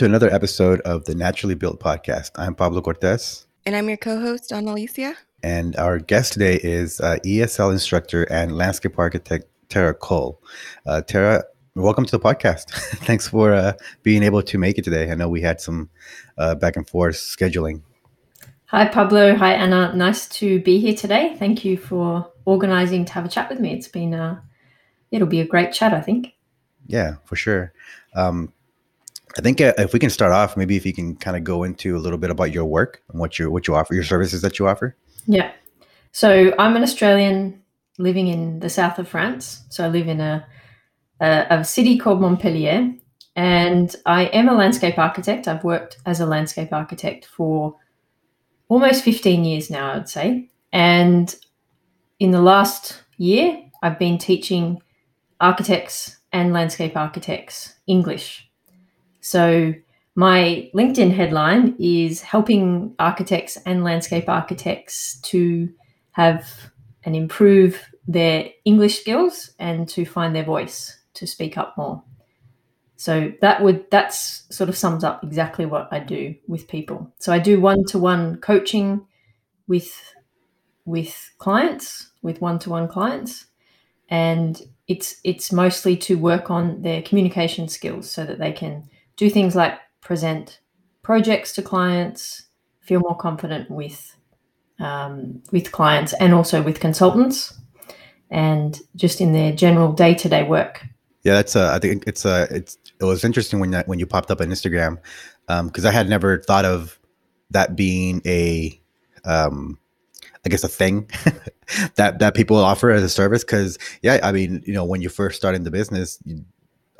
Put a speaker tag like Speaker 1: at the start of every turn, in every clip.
Speaker 1: Welcome to another episode of the Naturally Built Podcast. I'm Pablo Cortez.
Speaker 2: And I'm your co host, Ana Alicia.
Speaker 1: And our guest today is uh, ESL instructor and landscape architect Tara Cole. Uh, Tara, welcome to the podcast. Thanks for uh, being able to make it today. I know we had some uh, back and forth scheduling.
Speaker 3: Hi, Pablo. Hi, Anna. Nice to be here today. Thank you for organizing to have a chat with me. It's been, uh, it'll be a great chat, I think.
Speaker 1: Yeah, for sure. Um, I think uh, if we can start off, maybe if you can kind of go into a little bit about your work and what you what you offer, your services that you offer.
Speaker 3: Yeah. So I'm an Australian living in the south of France. So I live in a a, a city called Montpellier, and I am a landscape architect. I've worked as a landscape architect for almost 15 years now, I'd say. And in the last year, I've been teaching architects and landscape architects English so my LinkedIn headline is helping architects and landscape architects to have and improve their English skills and to find their voice to speak up more. So that would that's sort of sums up exactly what I do with people. So I do one-to-one coaching with with clients, with one-to-one clients, and it's it's mostly to work on their communication skills so that they can do things like present projects to clients, feel more confident with um, with clients and also with consultants, and just in their general day to day work.
Speaker 1: Yeah, that's. Uh, I think it's. Uh, it's. It was interesting when that when you popped up on Instagram, because um, I had never thought of that being a, um, I guess a thing that that people offer as a service. Because yeah, I mean, you know, when you first start in the business, you,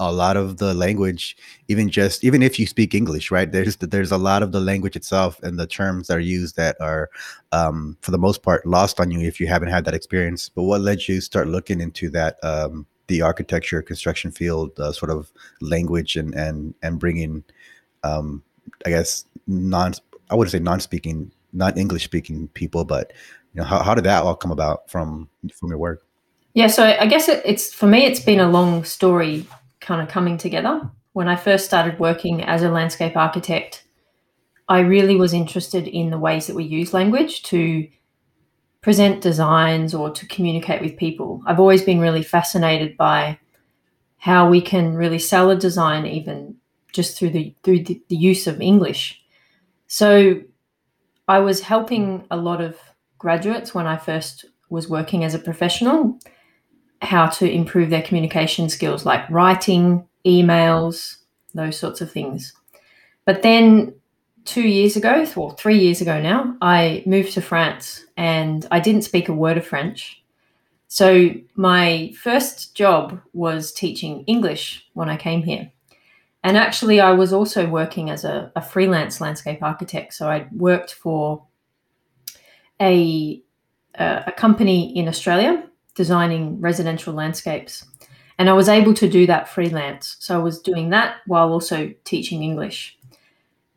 Speaker 1: a lot of the language even just even if you speak english right? There's there's a lot of the language itself and the terms that are used that are um, for the most part lost on you if you haven't had that experience. But what led you start looking into that um, the architecture construction field uh, sort of language and and and bringing um, i guess non i wouldn't say non-speaking not english speaking people but you know how, how did that all come about from from your work?
Speaker 3: Yeah so i guess it, it's for me it's been a long story kind of coming together. When I first started working as a landscape architect, I really was interested in the ways that we use language to present designs or to communicate with people. I've always been really fascinated by how we can really sell a design even just through the through the, the use of English. So I was helping a lot of graduates when I first was working as a professional how to improve their communication skills, like writing, emails, those sorts of things. But then two years ago, or three years ago now, I moved to France and I didn't speak a word of French. So my first job was teaching English when I came here. And actually, I was also working as a, a freelance landscape architect. So I worked for a, a company in Australia designing residential landscapes. And I was able to do that freelance. So I was doing that while also teaching English.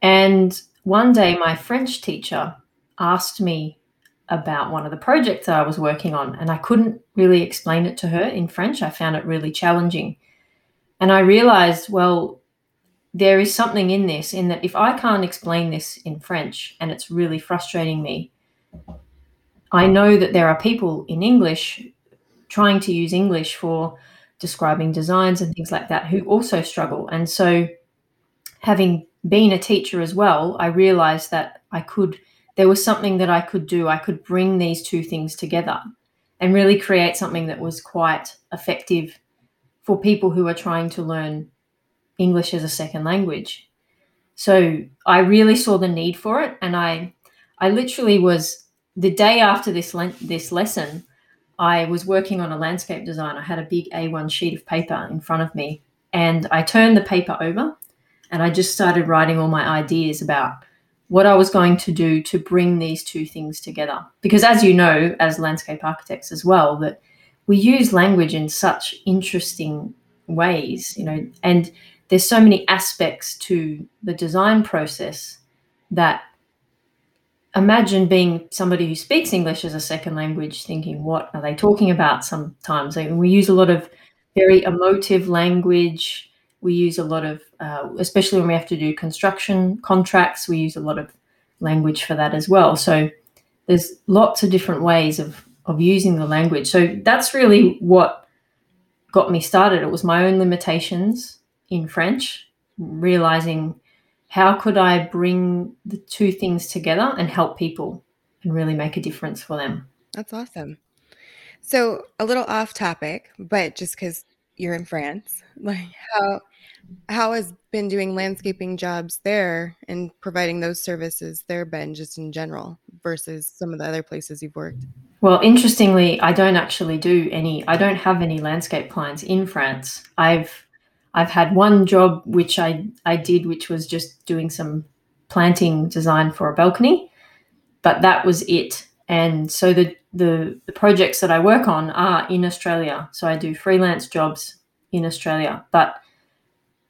Speaker 3: And one day, my French teacher asked me about one of the projects that I was working on, and I couldn't really explain it to her in French. I found it really challenging. And I realized, well, there is something in this, in that if I can't explain this in French and it's really frustrating me, I know that there are people in English trying to use English for describing designs and things like that who also struggle. And so, having been a teacher as well, I realized that I could, there was something that I could do. I could bring these two things together and really create something that was quite effective for people who are trying to learn English as a second language. So I really saw the need for it, and I, I literally was the day after this le- this lesson. I was working on a landscape design. I had a big A1 sheet of paper in front of me, and I turned the paper over and I just started writing all my ideas about what I was going to do to bring these two things together. Because, as you know, as landscape architects as well, that we use language in such interesting ways, you know, and there's so many aspects to the design process that imagine being somebody who speaks English as a second language, thinking, what are they talking about sometimes? we use a lot of very emotive language. we use a lot of, uh, especially when we have to do construction contracts, we use a lot of language for that as well. So there's lots of different ways of of using the language. So that's really what got me started. It was my own limitations in French, realizing how could I bring the two things together and help people and really make a difference for them.
Speaker 2: That's awesome. So a little off topic, but just because you're in France, like how how has been doing landscaping jobs there and providing those services there been just in general versus some of the other places you've worked?
Speaker 3: Well, interestingly, I don't actually do any I don't have any landscape clients in France. I've I've had one job which I I did which was just doing some planting design for a balcony, but that was it. And so the the, the projects that I work on are in Australia. So I do freelance jobs in Australia. But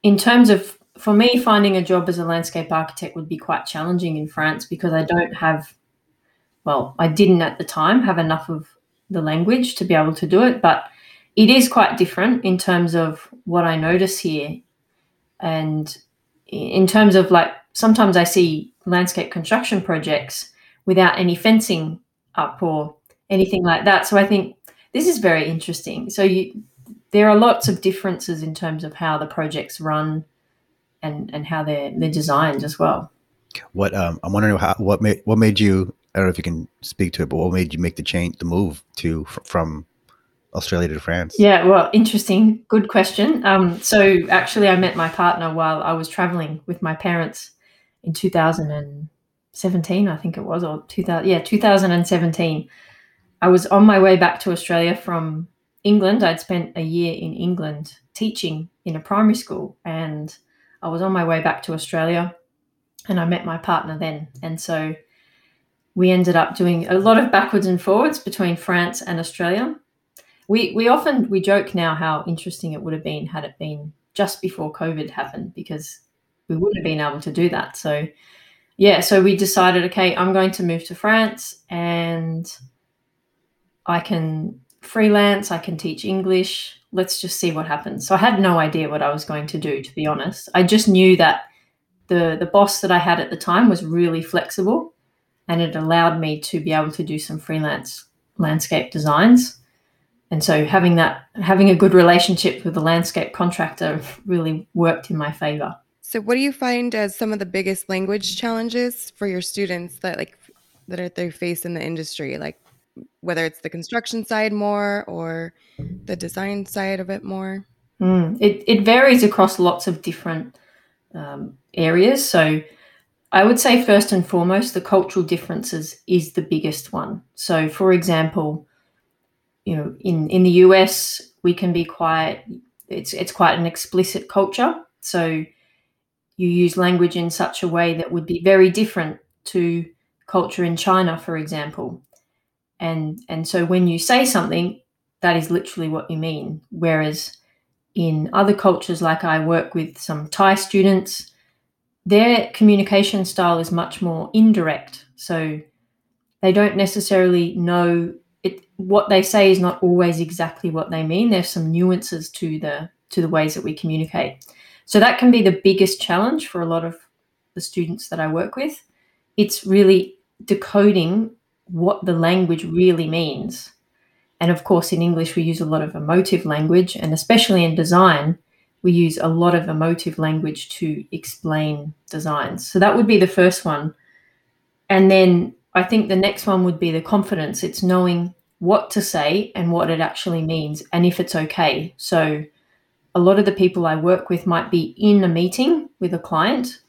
Speaker 3: in terms of for me finding a job as a landscape architect would be quite challenging in France because I don't have well, I didn't at the time have enough of the language to be able to do it, but it is quite different in terms of what I notice here. And in terms of like sometimes I see landscape construction projects without any fencing up or anything like that. So I think this is very interesting. So you there are lots of differences in terms of how the projects run and and how they're they're designed as well.
Speaker 1: What um, I'm wondering how what made what made you I don't know if you can speak to it, but what made you make the change the move to from Australia to France?
Speaker 3: Yeah, well, interesting. Good question. Um, so actually, I met my partner while I was traveling with my parents in 2017, I think it was, or 2000. Yeah, 2017. I was on my way back to Australia from England. I'd spent a year in England teaching in a primary school, and I was on my way back to Australia, and I met my partner then, and so we ended up doing a lot of backwards and forwards between France and Australia. We we often we joke now how interesting it would have been had it been just before COVID happened because we wouldn't have been able to do that. So yeah, so we decided, okay, I'm going to move to France and I can freelance, I can teach English. Let's just see what happens. So I had no idea what I was going to do, to be honest. I just knew that the the boss that I had at the time was really flexible and it allowed me to be able to do some freelance landscape designs. And so having that having a good relationship with the landscape contractor really worked in my favor.
Speaker 2: So what do you find as some of the biggest language challenges for your students that like that are they face in the industry? Like whether it's the construction side more or the design side of it more?
Speaker 3: Mm, it, it varies across lots of different um, areas. So I would say first and foremost, the cultural differences is the biggest one. So, for example, you know, in, in the US, we can be quite it's it's quite an explicit culture. So you use language in such a way that would be very different to culture in China, for example. And and so when you say something that is literally what you mean. Whereas in other cultures like i work with some thai students their communication style is much more indirect. So they don't necessarily know it what they say is not always exactly what they mean there's some nuances to the to the ways that we communicate so that can be the biggest challenge for a lot of the students that i work with it's really decoding what the language really means. And of course, in English, we use a lot of emotive language, and especially in design, we use a lot of emotive language to explain designs. So that would be the first one. And then I think the next one would be the confidence. It's knowing what to say and what it actually means, and if it's okay. So a lot of the people I work with might be in a meeting with a client,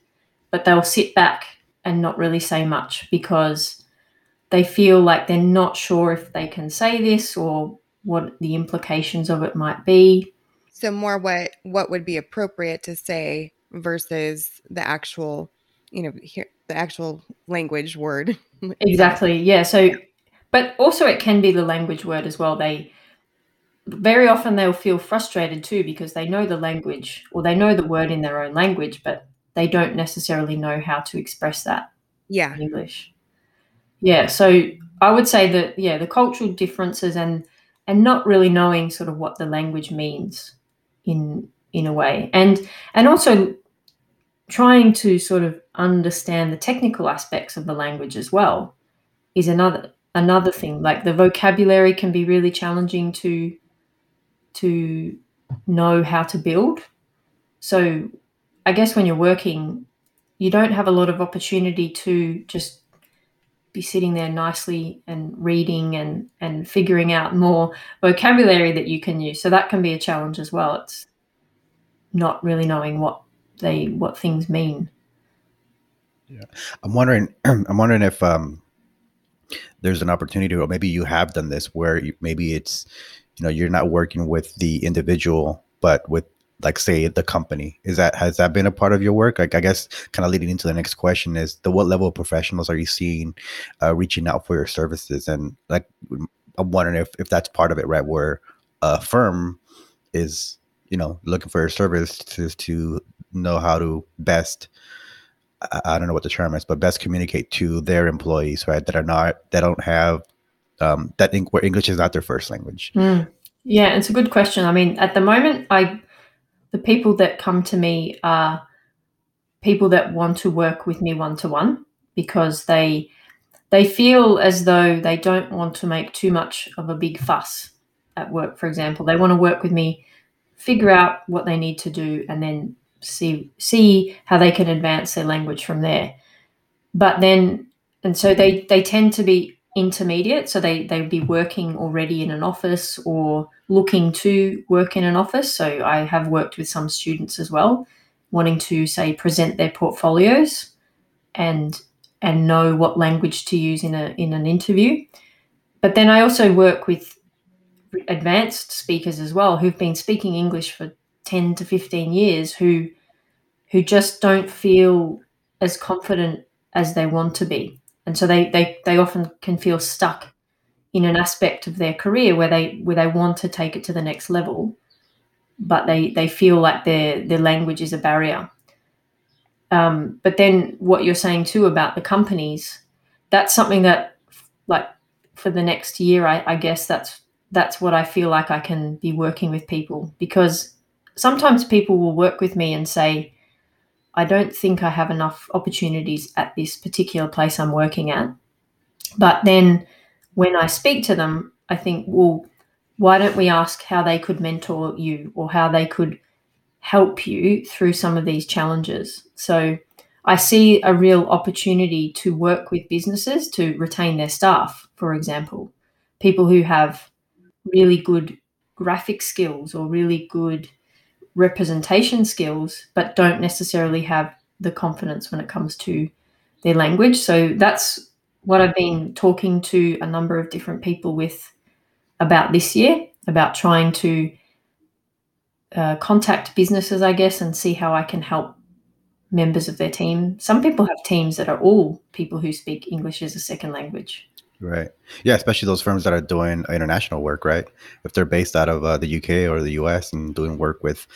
Speaker 3: but they'll sit back and not really say much because they feel like they're not sure if they can say this or what the implications of it might be.
Speaker 2: So more what what would be appropriate to say versus the actual, you know, here, the actual language word.
Speaker 3: exactly. Yeah. So but also it can be the language word as well. They very often they'll feel frustrated too because they know the language or they know the word in their own language, but they don't necessarily know how to express that
Speaker 2: yeah.
Speaker 3: in English. Yeah, so I would say that yeah, the cultural differences and and not really knowing sort of what the language means in in a way and and also trying to sort of understand the technical aspects of the language as well is another another thing. Like the vocabulary can be really challenging to to know how to build. So i guess when you're working you don't have a lot of opportunity to just be sitting there nicely and reading and and figuring out more vocabulary that you can use. So that can be a challenge as well. It's not really knowing what they what things mean.
Speaker 1: Yeah. I'm wondering i'm wondering if um there's an opportunity or maybe you have done this where you, maybe it's you know you're not working with the individual but with like say the company. Is that has that been a part of your work? Like i guess kind of leading into the next question is the what level of professionals are you seeing uh, reaching out for your services? And like i'm wondering if if that's part of it right? Where a firm is you know looking for your service to to know how to best I, don't know what the term is but best communicate to their employees right that are not that don't have um that think where english is not their first language.
Speaker 3: Mm. yeah it's a good question. I mean at the moment i the people that come to me are people that want to work with me one to one because they they feel as though they don't want to make too much of a big fuss at work for example. They want to work with me figure out what they need to do and then see see how they can advance their language from there. But then and so they they tend to be intermediate so they they'd be working already in an office or looking to work in an office. So i have worked with some students as well wanting to say present their portfolios and and know what language to use in a in an interview. But then i also work with advanced speakers as well who've been speaking english for 10 to 15 years who who just don't feel as confident as they want to be. And so they they they often can feel stuck in an aspect of their career where they where they want to take it to the next level but they they feel like their their language is a barrier. Um, but then what you're saying too about the companies that's something that like for the next year I, I guess that's that's what I feel like I can be working with people. Because sometimes people will work with me and say I don't think I have enough opportunities at this particular place I'm working at. But then when I speak to them, I think, well, why don't we ask how they could mentor you or how they could help you through some of these challenges? So I see a real opportunity to work with businesses to retain their staff, for example, people who have really good graphic skills or really good representation skills, but don't necessarily have the confidence when it comes to their language. So that's what I've been talking to a number of different people with about this year, about trying to uh, contact businesses, I guess, and see how I can help members of their team. Some people have teams that are all people who speak English as a second language.
Speaker 1: Right. Yeah, especially those firms that are doing international work, right? If they're based out of uh, the UK or the US and doing work with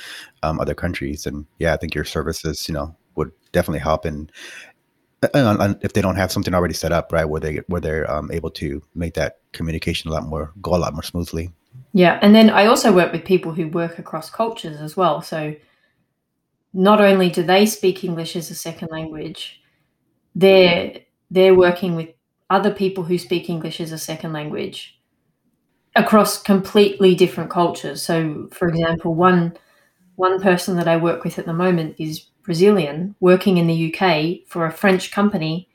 Speaker 1: um, other countries, and yeah, I think your services, you know, would definitely help. And if they don't have something already set up, right, where they where they're um, able to make that communication a lot more go a lot more smoothly.
Speaker 3: Yeah, and then I also work with people who work across cultures as well. So not only do they speak English as a second language, they're they're working with other people who speak English as a second language across completely different cultures. So, for example, one one person that I work with at the moment is Brazilian, working in the UK for a French company,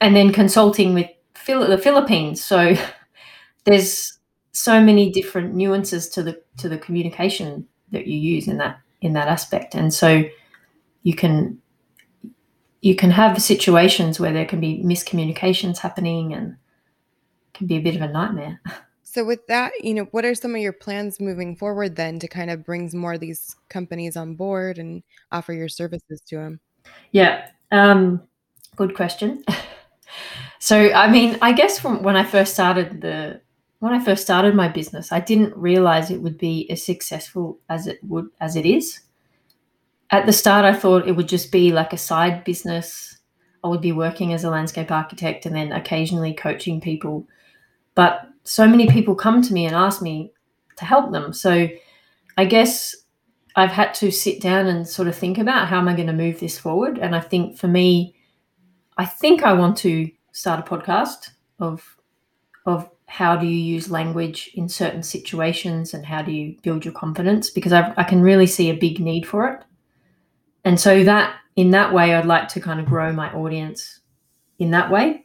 Speaker 3: and then consulting with Phil- the Philippines. So, there's so many different nuances to the to the communication that you use in that in that aspect, and so you can you can have situations where there can be miscommunications happening and can be a bit of a nightmare.
Speaker 2: So with that, you know, what are some of your plans moving forward then to kind of brings more of these companies on board and offer your services to them?
Speaker 3: Yeah, um, good question. so I mean, I guess from when I first started the when I first started my business, I didn't realize it would be as successful as it would as it is at the start, I thought it would just be like a side business. I would be working as a landscape architect and then occasionally coaching people. But so many people come to me and ask me to help them. So I guess I've had to sit down and sort of think about how am I going to move this forward. And I think for me, I think I want to start a podcast of of how do you use language in certain situations and how do you build your confidence because I've, I can really see a big need for it. And so that in that way, I'd like to kind of grow my audience in that way.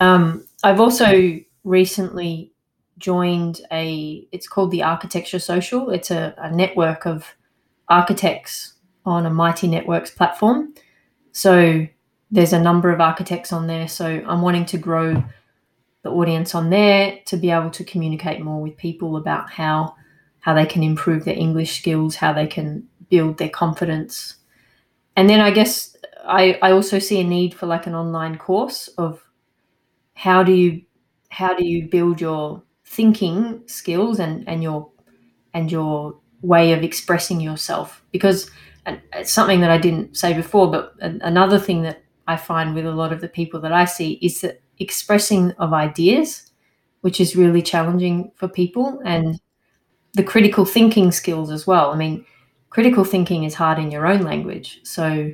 Speaker 3: Um, I've also recently joined a it's called the architecture social. It's a, a, network of architects on a mighty networks platform. So there's a number of architects on there. So i'm wanting to grow the audience on there to be able to communicate more with people about how how they can improve their english skills how they can build their confidence and then i guess i i also see a need for like an online course of how do you how do you build your thinking skills and and your and your way of expressing yourself? Because it's something that I didn't say before but another thing that I find with a lot of the people that I see is that expressing of ideas which is really challenging for people and the critical thinking skills as well. I mean critical thinking is hard in your own language. So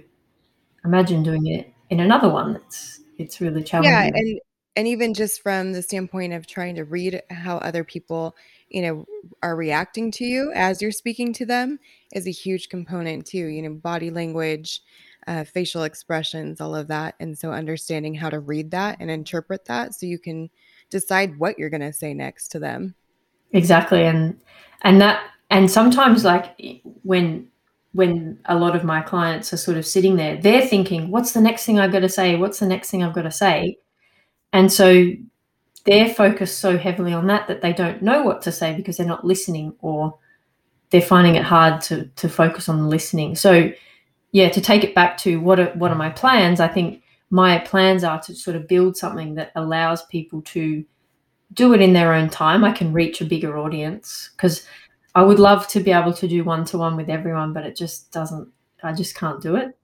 Speaker 3: imagine doing it in another one that's it's really challenging.
Speaker 2: yeah and and even just from the standpoint of trying to read how other people you know are reacting to you as you're speaking to them is a huge component too you know body language uh, facial expressions all of that. And so understanding how to read that and interpret that so you can decide what you're going to say next to them.
Speaker 3: Exactly and and that and sometimes like when when a lot of my clients are sort of sitting there they're thinking what's the next thing i've got to say what's the next thing i've got to say and so they're focused so heavily on that that they don't know what to say because they're not listening or they're finding it hard to to focus on listening. So yeah, to take it back to what are, what are my plans? I think my plans are to sort of build something that allows people to do it in their own time. I can reach a bigger audience because I would love to be able to do one to one with everyone, but it just doesn't. I just can't do it.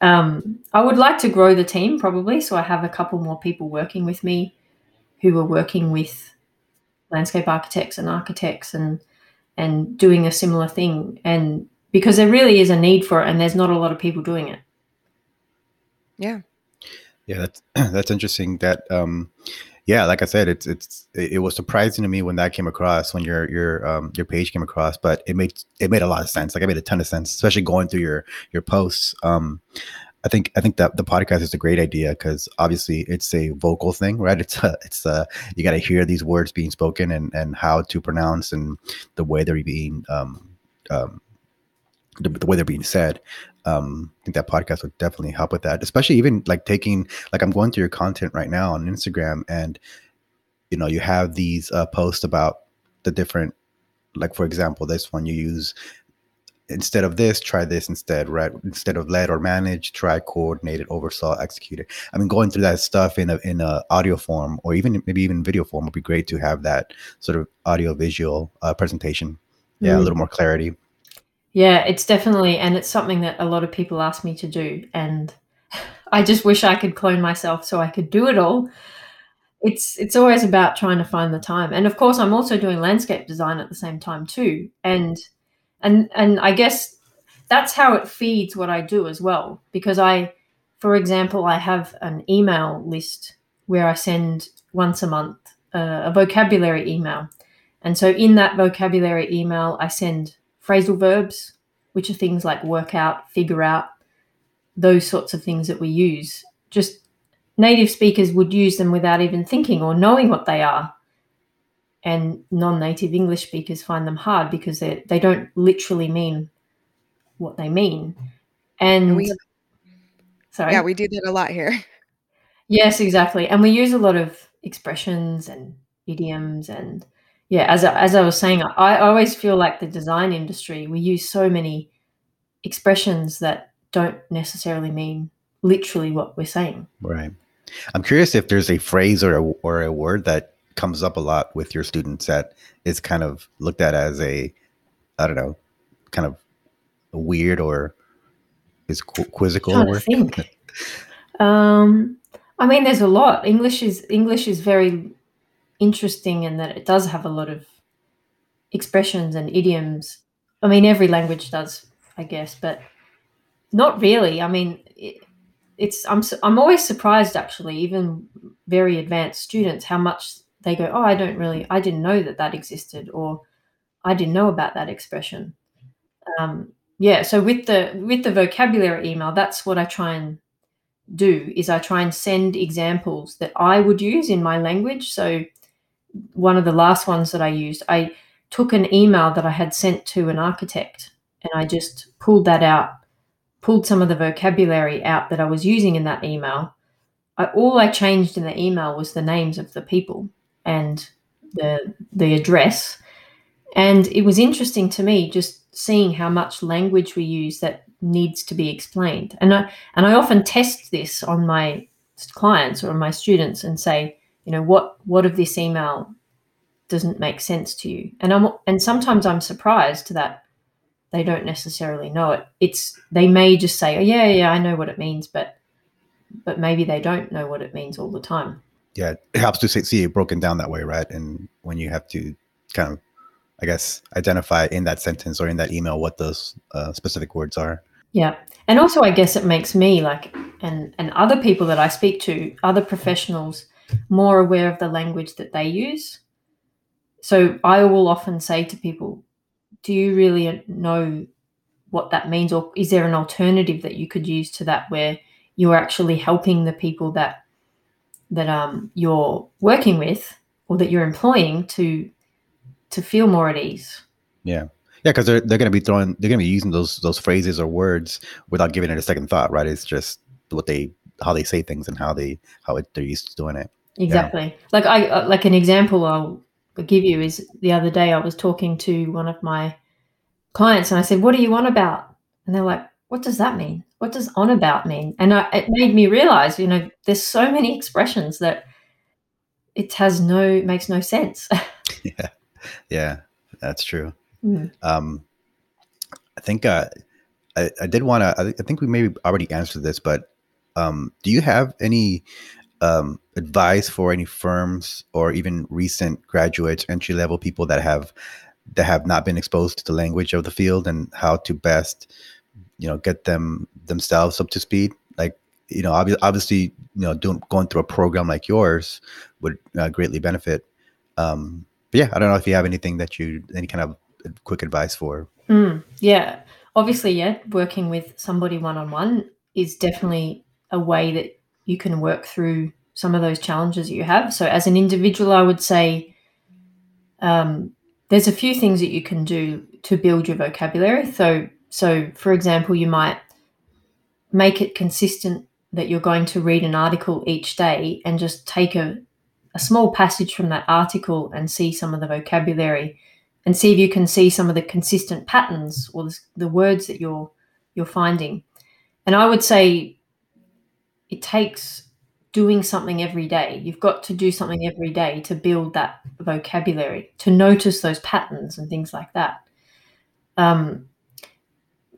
Speaker 3: Um, I would like to grow the team probably, so I have a couple more people working with me who are working with landscape architects and architects and and doing a similar thing. And because there really is a need for it, and there's not a lot of people doing it.
Speaker 2: Yeah.
Speaker 1: Yeah, that's that's interesting. That um, yeah, like I said, it's it's it was surprising to me when that came across when your your um your page came across, but it made it made a lot of sense. Like I made a ton of sense, especially going through your your posts. Um, I think I think that the podcast is a great idea because obviously it's a vocal thing, right? It's a, it's a, you got to hear these words being spoken and and how to pronounce and the way they're being um um the, the way they're being said. Um, I think that podcast would definitely help with that, especially even like taking like I'm going through your content right now on Instagram, and you know you have these uh, posts about the different, like for example, this one you use instead of this, try this instead, right? Instead of led or manage, try coordinated, oversaw, executed. I mean, going through that stuff in a in a audio form or even maybe even video form would be great to have that sort of audio visual uh, presentation. Yeah, mm. a little more clarity.
Speaker 3: Yeah, it's definitely, and it's something that a lot of people ask me to do, and I just wish I could clone myself so I could do it all. It's it's always about trying to find the time, and of course, I'm also doing landscape design at the same time too, and and and i guess that's how it feeds what i do as well because i for example i have an email list where i send once a month uh, a vocabulary email and so in that vocabulary email i send phrasal verbs which are things like work out figure out those sorts of things that we use just native speakers would use them without even thinking or knowing what they are and non-native English speakers find them hard because they they don't literally mean what they mean. And, and we,
Speaker 2: sorry, yeah, we do that a lot here.
Speaker 3: Yes, exactly, and we use a lot of expressions and idioms and yeah, as I, as I was saying, I, I always feel like the design industry we use so many expressions that don't necessarily mean literally what we're saying.
Speaker 1: Right. I'm curious if there's a phrase or a, or a word that comes up a lot with your students that is kind of looked at as a i don't know kind of weird or is qu- quizzical or
Speaker 3: um i mean there's a lot english is english is very interesting in that it does have a lot of expressions and idioms i mean every language does I guess, but not really. I mean, it, it's I'm I'm always surprised actually, even very advanced students, how much they go, oh, I don't really, I didn't know that that existed, or I didn't know about that expression. Um, yeah, so with the with the vocabulary email, that's what I try and do is I try and send examples that I would use in my language. So one of the last ones that I used, I took an email that I had sent to an architect and I just pulled that out, pulled some of the vocabulary out that I was using in that email. I, all I changed in the email was the names of the people and the the address. And it was interesting to me just seeing how much language we use that needs to be explained. And I and I often test this on my clients or my students and say, you know, what what of this email doesn't make sense to you? And I'm and sometimes I'm surprised that they don't necessarily know it. It's they may just say, "Oh yeah, yeah, I know what it means," but but maybe they don't know what it means all the time.
Speaker 1: Yeah, it helps to see it broken down that way, right? And when you have to kind of, I guess, identify in that sentence or in that email what those uh, specific words are.
Speaker 3: Yeah. And also I guess it makes me like and and other people that I speak to, other professionals more aware of the language that they use. So I will often say to people, do you really know what that means or is there an alternative that you could use to that where you're actually helping the people that that um, you're working with or that you're employing to to feel more at ease.
Speaker 1: Yeah. Yeah, because they're they're gonna be throwing they're gonna be using those those phrases or words without giving it a second thought, right? It's just what they how they say things and how they how it, they're used to doing it.
Speaker 3: Exactly. Yeah. Like I uh, like an example I'll give you is the other day I was talking to one of my clients and I said, "What are you on about?" And they're like, "What does that mean? What does on about mean?" And I, it made me realize, you know, there's so many expressions that it has no makes no sense.
Speaker 1: yeah, yeah, that's true. Mm. Um, I think uh, I, I did want to. I, I, think we maybe already answered this, but um, do you have any um, advice for any firms or even recent graduates, entry level people that have that have not been exposed to the language of the field and how to best, you know, get them themselves up to speed? Like, you know, obviously, you know, doing going through a program like yours would uh, greatly benefit. Um, but yeah, I don't know if you have anything that you any kind of quick advice for?
Speaker 3: Mm, yeah, obviously, yeah, working with somebody one on one is definitely a way that you can work through some of those challenges you have. So, as an individual, I would say um, there's a few things that you can do to build your vocabulary. So, so for example, you might make it consistent that you're going to read an article each day and just take a, a small passage from that article and see some of the vocabulary and see if you can see some of the consistent patterns or the, the words that you're you're finding. And I would say it takes doing something every day. You've got to do something every day to build that vocabulary, to notice those patterns and things like that. Um,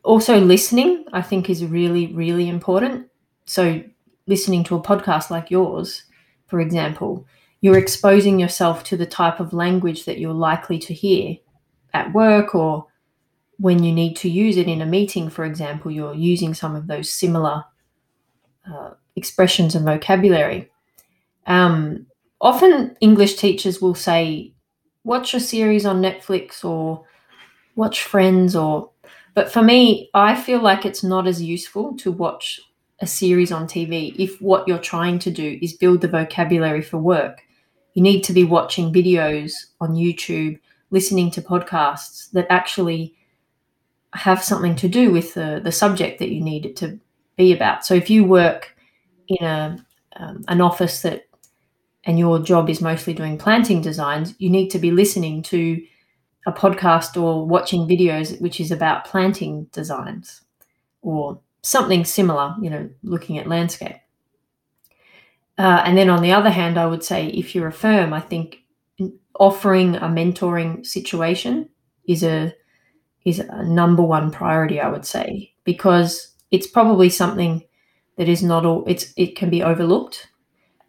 Speaker 3: also, listening, I think, is really, really important. So, listening to a podcast like yours, for example, you're exposing yourself to the type of language that you're likely to hear at work or when you need to use it in a meeting, for example, you're using some of those similar uh, expressions and vocabulary. Um, often, English teachers will say, Watch a series on Netflix or watch Friends, or but for me, I feel like it's not as useful to watch a series on TV if what you're trying to do is build the vocabulary for work you need to be watching videos on YouTube, listening to podcasts that actually have something to do with the, the subject that you need it to be about. So if you work in a um, an office that and your job is mostly doing planting designs, you need to be listening to a podcast or watching videos which is about planting designs or something similar, you know, looking at landscape. Uh, and then on the other hand, I would say if you're a firm, I think offering a mentoring situation is a is a number one priority. I would say because it's probably something that is not all. It's it can be overlooked,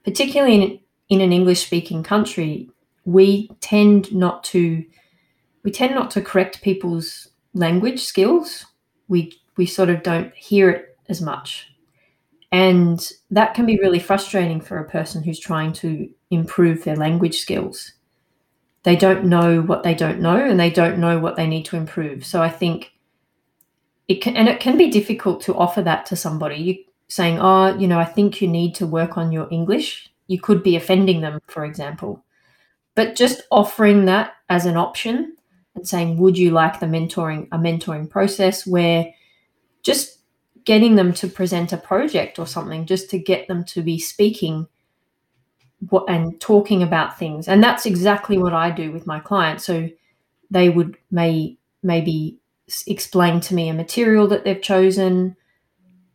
Speaker 3: particularly in in an English speaking country. We tend not to we tend not to correct people's language skills we we sort of don't hear it as much. And that can be really frustrating for a person who's trying to improve their language skills. They don't know what they don't know and they don't know what they need to improve. So I think it can, and it can be difficult to offer that to somebody. You saying, "Oh, you know, I think you need to work on your English." You could be offending them, for example. But just offering that as an option and saying, "Would you like the mentoring a mentoring process where just getting them to present a project or something just to get them to be speaking and talking about things. And that's exactly what I do with my clients. So they would may maybe explain to me a material that they've chosen,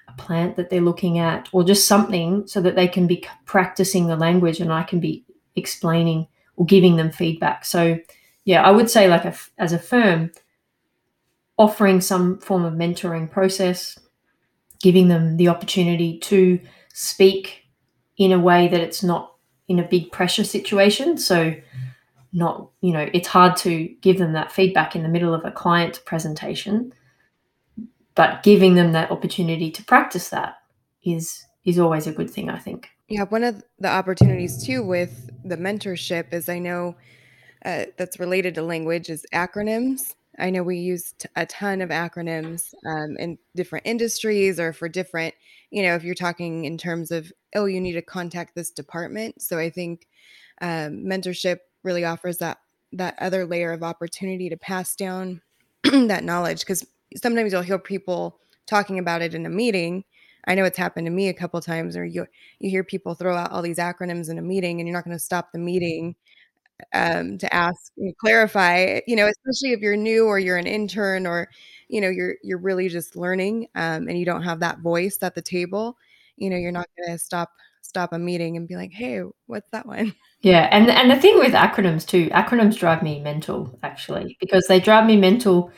Speaker 3: a plant that they're looking at, or just something so that they can be practicing the language and I can be explaining or giving them feedback. So yeah, I would say like a, as a firm, offering some form of mentoring process, giving them the opportunity to speak in a way that it's not in a big pressure situation. So, not, you know, it's hard to give them that feedback in the middle of a client presentation, but giving them that opportunity to practice that is is always a good thing, I think.
Speaker 2: Yeah, one of the opportunities too with the mentorship is I know uh, that's related to language is acronyms. I know we use a ton of acronyms um, in different industries or for different, you know, if you're talking in terms of, oh, you need to contact this department. So I think um, mentorship really offers that that other layer of opportunity to pass down that knowledge because sometimes you'll hear people talking about it in a meeting. I know it's happened to me a couple times, or you you hear people throw out all these acronyms in a meeting, and you're not going to stop the meeting um, to ask clarify, you know, especially if you're new or you're an intern or, you know, you're you're really just learning um, and you don't have that voice at the table, you know, you're not going to stop stop a meeting and be like, "Hey, what's that one?"
Speaker 3: Yeah, and and the thing with acronyms too, acronyms drive me mental actually because they drive me mental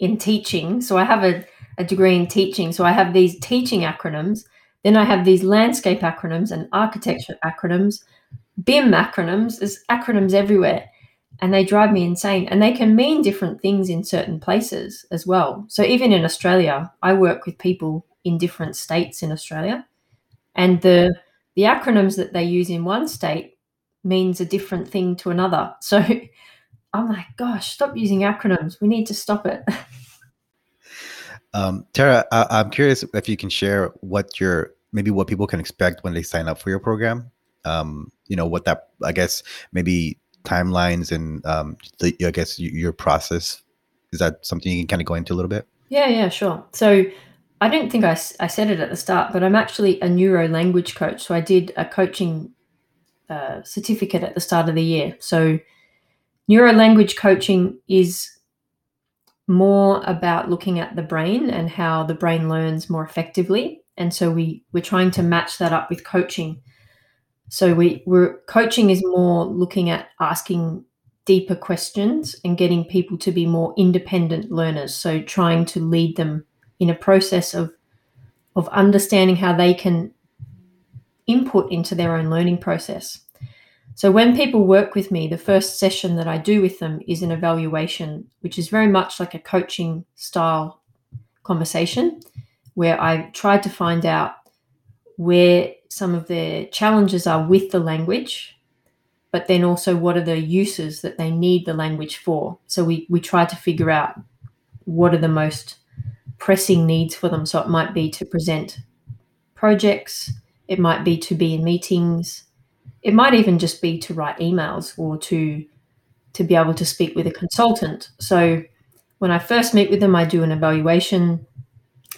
Speaker 3: in teaching. So I have a, a degree in teaching, so I have these teaching acronyms. Then I have these landscape acronyms and architecture acronyms BIM acronyms, there's acronyms everywhere and they drive me insane. And they can mean different things in certain places as well. So even in Australia, I work with people in different states in Australia. And the the acronyms that they use in one state means a different thing to another. So I'm like, gosh, stop using acronyms. We need to stop it.
Speaker 1: um, Tara, I- am curious if you can share what your maybe what people can expect when they sign up for your program um, you know what that I guess maybe timelines and um, the, I guess your process is that something you can kind of go into a little bit?
Speaker 3: Yeah, yeah, sure. So I don't think I, I said it at the start, but I'm actually a neuro language coach. So I did a coaching certificate at the start of the year. So neuro language coaching is more about looking at the brain and how the brain learns more effectively. And so we we're trying to match that up with coaching. So we we're coaching is more looking at asking deeper questions and getting people to be more independent learners. So trying to lead them in a process of of understanding how they can input into their own learning process. So when people work with me, the first session that I do with them is an evaluation, which is very much like a coaching style conversation where I try to find out where some of the challenges are with the language, but then also what are the uses that they need the language for. So we, we try to figure out what are the most pressing needs for them. So it might be to present projects, it might be to be in meetings, it might even just be to write emails or to to be able to speak with a consultant. So when I first meet with them, I do an evaluation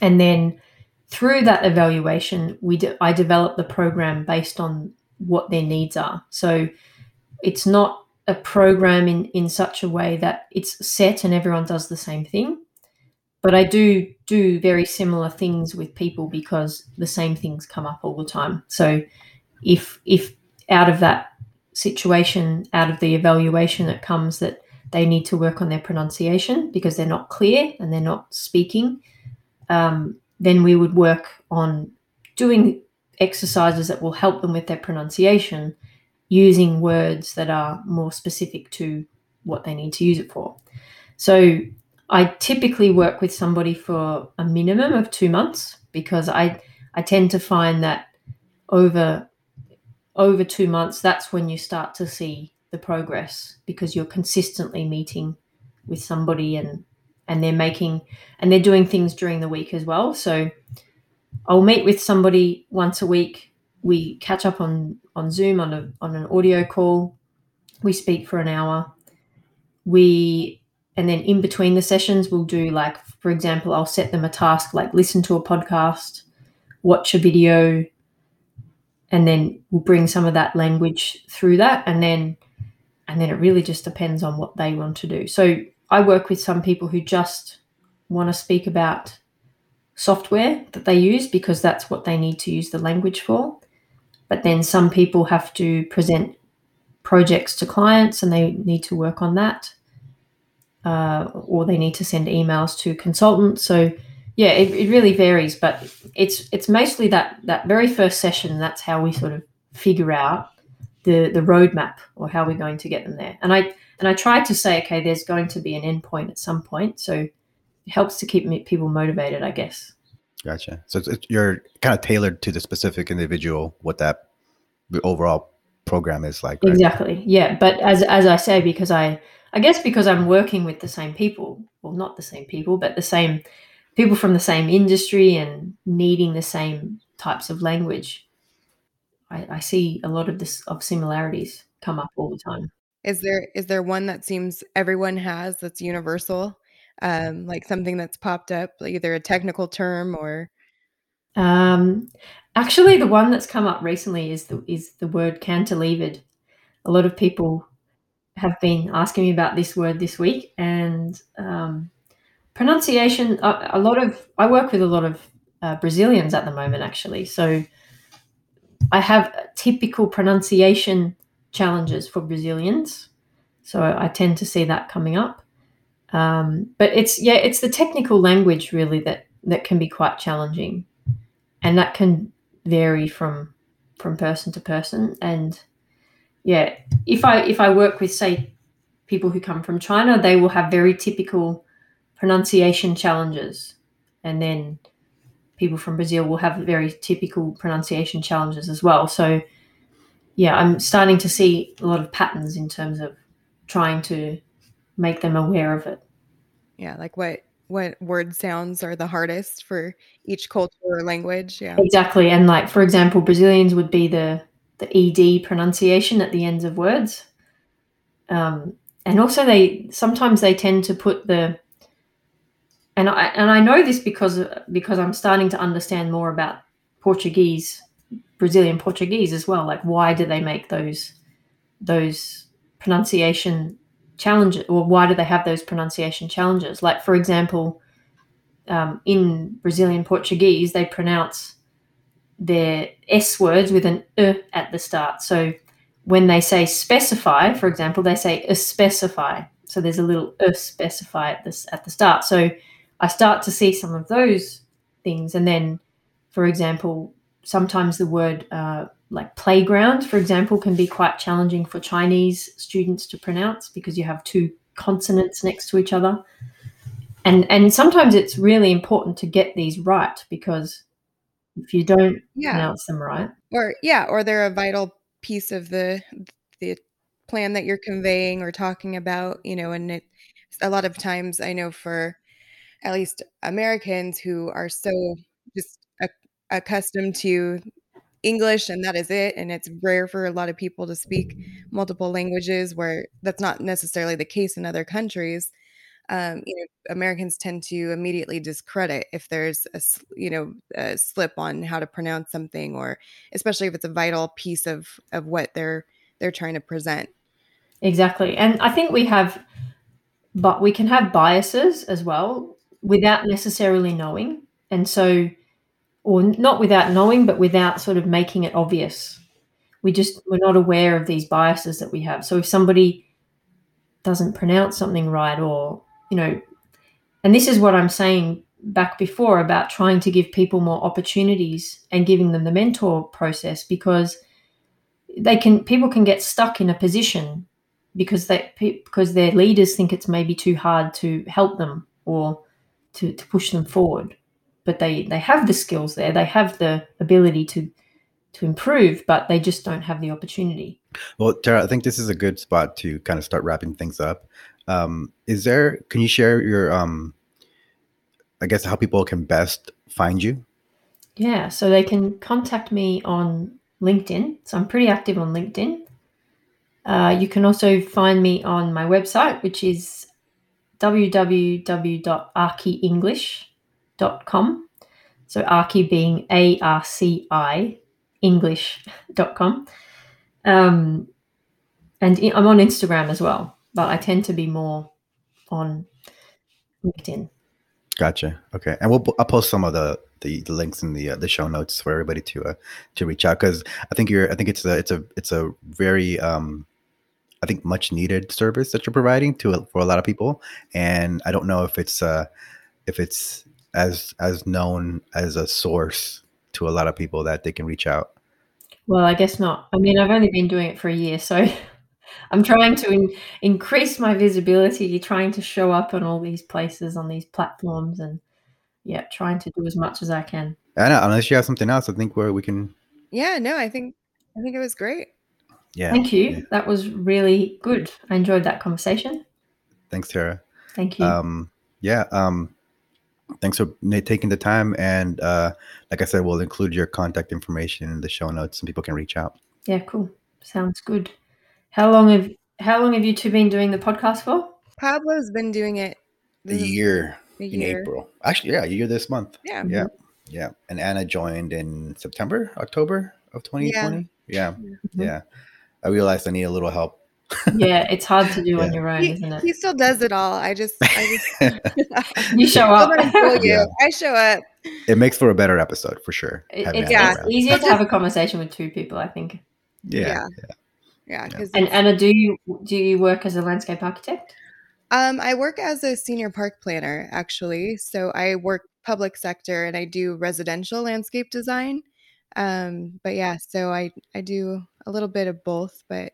Speaker 3: and then through that evaluation, we de- I develop the program based on what their needs are. So it's not a program in, in such a way that it's set and everyone does the same thing. But I do do very similar things with people because the same things come up all the time. So if if out of that situation, out of the evaluation that comes that they need to work on their pronunciation because they're not clear and they're not speaking, um, then we would work on doing exercises that will help them with their pronunciation using words that are more specific to what they need to use it for. So I typically work with somebody for a minimum of two months because I I tend to find that over over two months that's when you start to see the progress because you're consistently meeting with somebody and and they're making and they're doing things during the week as well. So I'll meet with somebody once a week. We catch up on on Zoom on a on an audio call. We speak for an hour. We and then in between the sessions we'll do like for example I'll set them a task like listen to a podcast, watch a video and then we'll bring some of that language through that and then and then it really just depends on what they want to do. So I work with some people who just want to speak about software that they use because that's what they need to use the language for. But then some people have to present projects to clients and they need to work on that. Uh, or they need to send emails to consultants. So yeah, it, it really varies, but it's it's mostly that that very first session. That's how we sort of figure out the the roadmap or how we're going to get them there. And I and I try to say, okay, there's going to be an endpoint at some point, so it helps to keep people motivated, I guess.
Speaker 1: Gotcha. So it's, you're kind of tailored to the specific individual what that the overall program is like.
Speaker 3: Right? Exactly. Yeah, but as as I say, because I I guess because I'm working with the same people, well, not the same people, but the same people from the same industry and needing the same types of language. I, I see a lot of this of similarities come up all the time.
Speaker 2: Is there is there one that seems everyone has that's universal? Um, like something that's popped up, either a technical term or
Speaker 3: um, actually the one that's come up recently is the is the word cantilevered. A lot of people have been asking me about this word this week and um, pronunciation a, a, lot of i work with a lot of uh, brazilians at the moment actually so I have typical pronunciation challenges for Brazilians. So I tend to see that coming up. Um, but it's yeah, it's the technical language really that that can be quite challenging, and that can vary from from person to person. And yeah, if I if I work with say people who come from China, they will have very typical pronunciation challenges, and then people from Brazil will have very typical pronunciation challenges as well. So, yeah, I'm starting to see a lot of patterns in terms of trying to make them aware of it.
Speaker 2: Yeah, like what what word sounds are the hardest for each culture or language. Yeah,
Speaker 3: exactly. And like for example, Brazilians would be the the ed pronunciation at the ends of words. Um, and also they sometimes they tend to put the and I and I know this because because I'm starting to understand more about Portuguese, Brazilian Portuguese as well. Like, why do they make those those pronunciation challenges, or why do they have those pronunciation challenges? Like, for example, um, in Brazilian Portuguese, they pronounce their s words with an e at the start. So when they say specify, for example, they say a specify. So there's a little e specify at this at the start. So I start to see some of those things. And then, for example, sometimes the word uh, like playground, for example, can be quite challenging for Chinese students to pronounce because you have two consonants next to each other. And, and sometimes it's really important to get these right because if you don't yeah. pronounce them right
Speaker 2: or yeah or they're a vital piece of the the plan that you're conveying or talking about you know and it a lot of times i know for at least Americans who are so just a- accustomed to English and that is it. And it's rare for a lot of people to speak multiple languages where that's not necessarily the case in other countries. Um, you know, Americans tend to immediately discredit if there's a you know a slip on how to pronounce something, or especially if it's a vital piece of of what they're they're trying to present.
Speaker 3: Exactly, and I think we have, but we can have biases as well without necessarily knowing. And so, or not without knowing, but without sort of making it obvious. We just, we're not aware of these biases that we have. So if somebody doesn't pronounce something right, or, you know, and this is what I'm saying back before about trying to give people more opportunities and giving them the mentor process because they can people can get stuck in a position because they because their leaders think it's maybe too hard to help them or to, to push them forward. But they, they have the skills there, they have the ability to to improve, but they just don't have the opportunity.
Speaker 1: Well, Tara, I think this is a good spot to kind of start wrapping things up. Um, is there? Can you share your, um, I guess, how people can best find you?
Speaker 3: Yeah, so they can contact me on LinkedIn. So I'm pretty active on LinkedIn. Uh, you can also find me on my website, which is www.arcienglish.com. So Arci being A R C I English.com. Um, and I'm on Instagram as well, but I tend to be more on LinkedIn.
Speaker 1: Gotcha. Okay, and we'll I'll post some of the the, the links in the uh, the show notes for everybody to uh, to reach out because I think you're I think it's a it's a it's a very um I think much needed service that you're providing to for a lot of people, and I don't know if it's uh if it's as as known as a source to a lot of people that they can reach out.
Speaker 3: Well, I guess not. I mean, I've only been doing it for a year, so I'm trying to in, increase my visibility, trying to show up on all these places, on these platforms, and yeah, trying to do as much as I can.
Speaker 1: Anna, unless you have something else, I think where we can.
Speaker 2: Yeah, no, I think I think it was great.
Speaker 1: Yeah.
Speaker 3: Thank you.
Speaker 1: yeah.
Speaker 3: That was really good. I enjoyed that conversation.
Speaker 1: Thanks, Tara.
Speaker 3: Thank you.
Speaker 1: Um, yeah. Um, thanks for taking the time, and uh, like I said, we'll include your contact information in the show notes, and people can reach out.
Speaker 3: yeah, cool. Sounds good. How long have how long have you two been doing the podcast for?
Speaker 2: Pablo's been doing it
Speaker 1: The
Speaker 2: this
Speaker 1: year
Speaker 2: a
Speaker 1: in
Speaker 2: year.
Speaker 1: April. Actually, yeah, a year this month.
Speaker 2: Yeah.
Speaker 1: Yeah, yeah. And Anna joined in September, October of 2020. Yeah, yeah.
Speaker 3: Mhm.
Speaker 1: I realized I need a little help.
Speaker 3: Yeah, it's hard to do on
Speaker 1: Yeah.
Speaker 3: your own,
Speaker 2: He,
Speaker 3: isn't it?
Speaker 2: he still does it all. I just, I just
Speaker 3: You show up.
Speaker 2: You.
Speaker 1: Yeah.
Speaker 2: I show up.
Speaker 1: it makes for a better episode for sure.
Speaker 3: It- it's,
Speaker 2: Yeah.
Speaker 3: it's easier to have a conversation with two people, I think.
Speaker 1: Yeah.
Speaker 2: Yeah. Yeah, because
Speaker 3: And Anna, do you do you work as a landscape architect?
Speaker 2: um, I work as a senior park planner actually. So I work public sector and I do residential landscape design. Um, but yeah, so I I do a little bit of both, but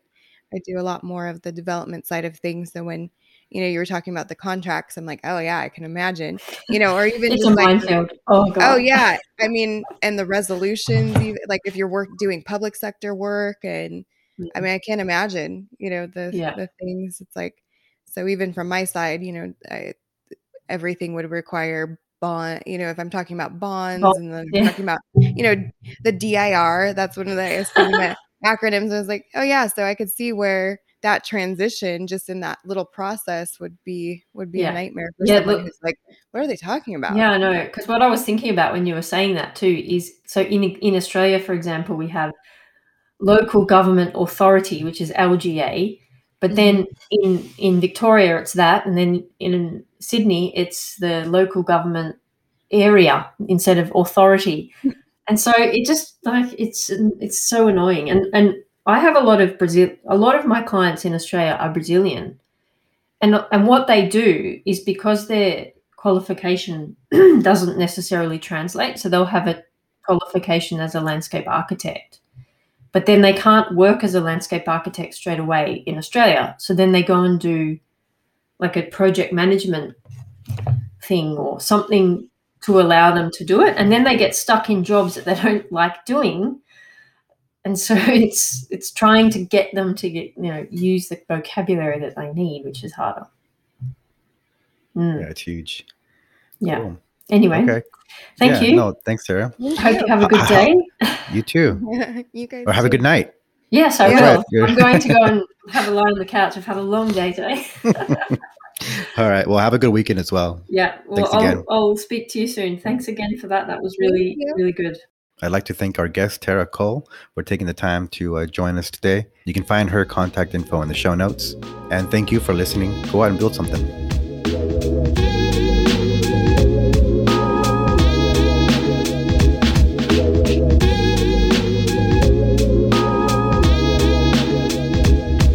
Speaker 2: I do a lot more of the development side of things. So when you know you were talking about the contracts, I'm like, oh yeah, I can imagine. You know, or even
Speaker 3: It's
Speaker 2: just like.
Speaker 3: Oh god.
Speaker 2: Oh yeah, I mean, and the resolutions, like if you're work doing public sector work, and I mean, I can't imagine, you know, the
Speaker 3: Yeah.
Speaker 2: the things. It's like, so even from my side, you know, I, everything would require bond. You know, if I'm talking about oh, bonds,
Speaker 3: Bond,
Speaker 2: and then
Speaker 3: yeah.
Speaker 2: talking about, you know, the DIR. That's one of the acronyms. I was like, oh yeah, so I could see where that transition just in that little process would be would be
Speaker 3: Yeah.
Speaker 2: a nightmare for
Speaker 3: Yeah,
Speaker 2: someone
Speaker 3: look-
Speaker 2: who's like, what are they talking about?
Speaker 3: Yeah, I know. Because what I was thinking about when you were saying that too is so in in Australia, for example, we have local government authority, which is LGA, but then mm-hmm. in in Victoria it's that, and then in Sydney it's the local government area instead of authority, and so it just like it's it's so annoying. And and I have a lot of Brazil, a lot of my clients in Australia are Brazilian, and and what they do is because their qualification doesn't necessarily translate, so they'll have a qualification as a landscape architect but then they can't work as a landscape architect straight away in Australia. So then they go and do like a project management thing or something to allow them to do it. And then they get stuck in jobs that they don't like doing. And so it's it's trying to get them to get, you know, use the vocabulary that they need, which is harder. Mm,
Speaker 1: Yeah, it's huge.
Speaker 3: yeah.
Speaker 1: Cool.
Speaker 3: Anyway,
Speaker 1: Okay.
Speaker 3: Thank
Speaker 1: Yeah,
Speaker 3: you.
Speaker 1: No, thanks, Sarah.
Speaker 2: Thank
Speaker 3: Hope you
Speaker 2: you.
Speaker 3: have a good day.
Speaker 1: You too.
Speaker 2: you guys
Speaker 1: Or have a good night.
Speaker 3: Yes, I
Speaker 2: Yeah.
Speaker 3: will.
Speaker 1: Good.
Speaker 3: I'm going to go and have a lie on the couch. I've had a long day today.
Speaker 1: All right. Well, have a good weekend as well.
Speaker 3: Yeah. Well,
Speaker 1: Thanks
Speaker 3: I'll,
Speaker 1: again.
Speaker 3: I'll speak to you soon. Thanks again for that. That was really, really good.
Speaker 1: I'd like to thank our guest, Tara Cole, for taking the time to uh, join us today. You can find her contact info in the show notes. And thank you for listening. Go out and build something.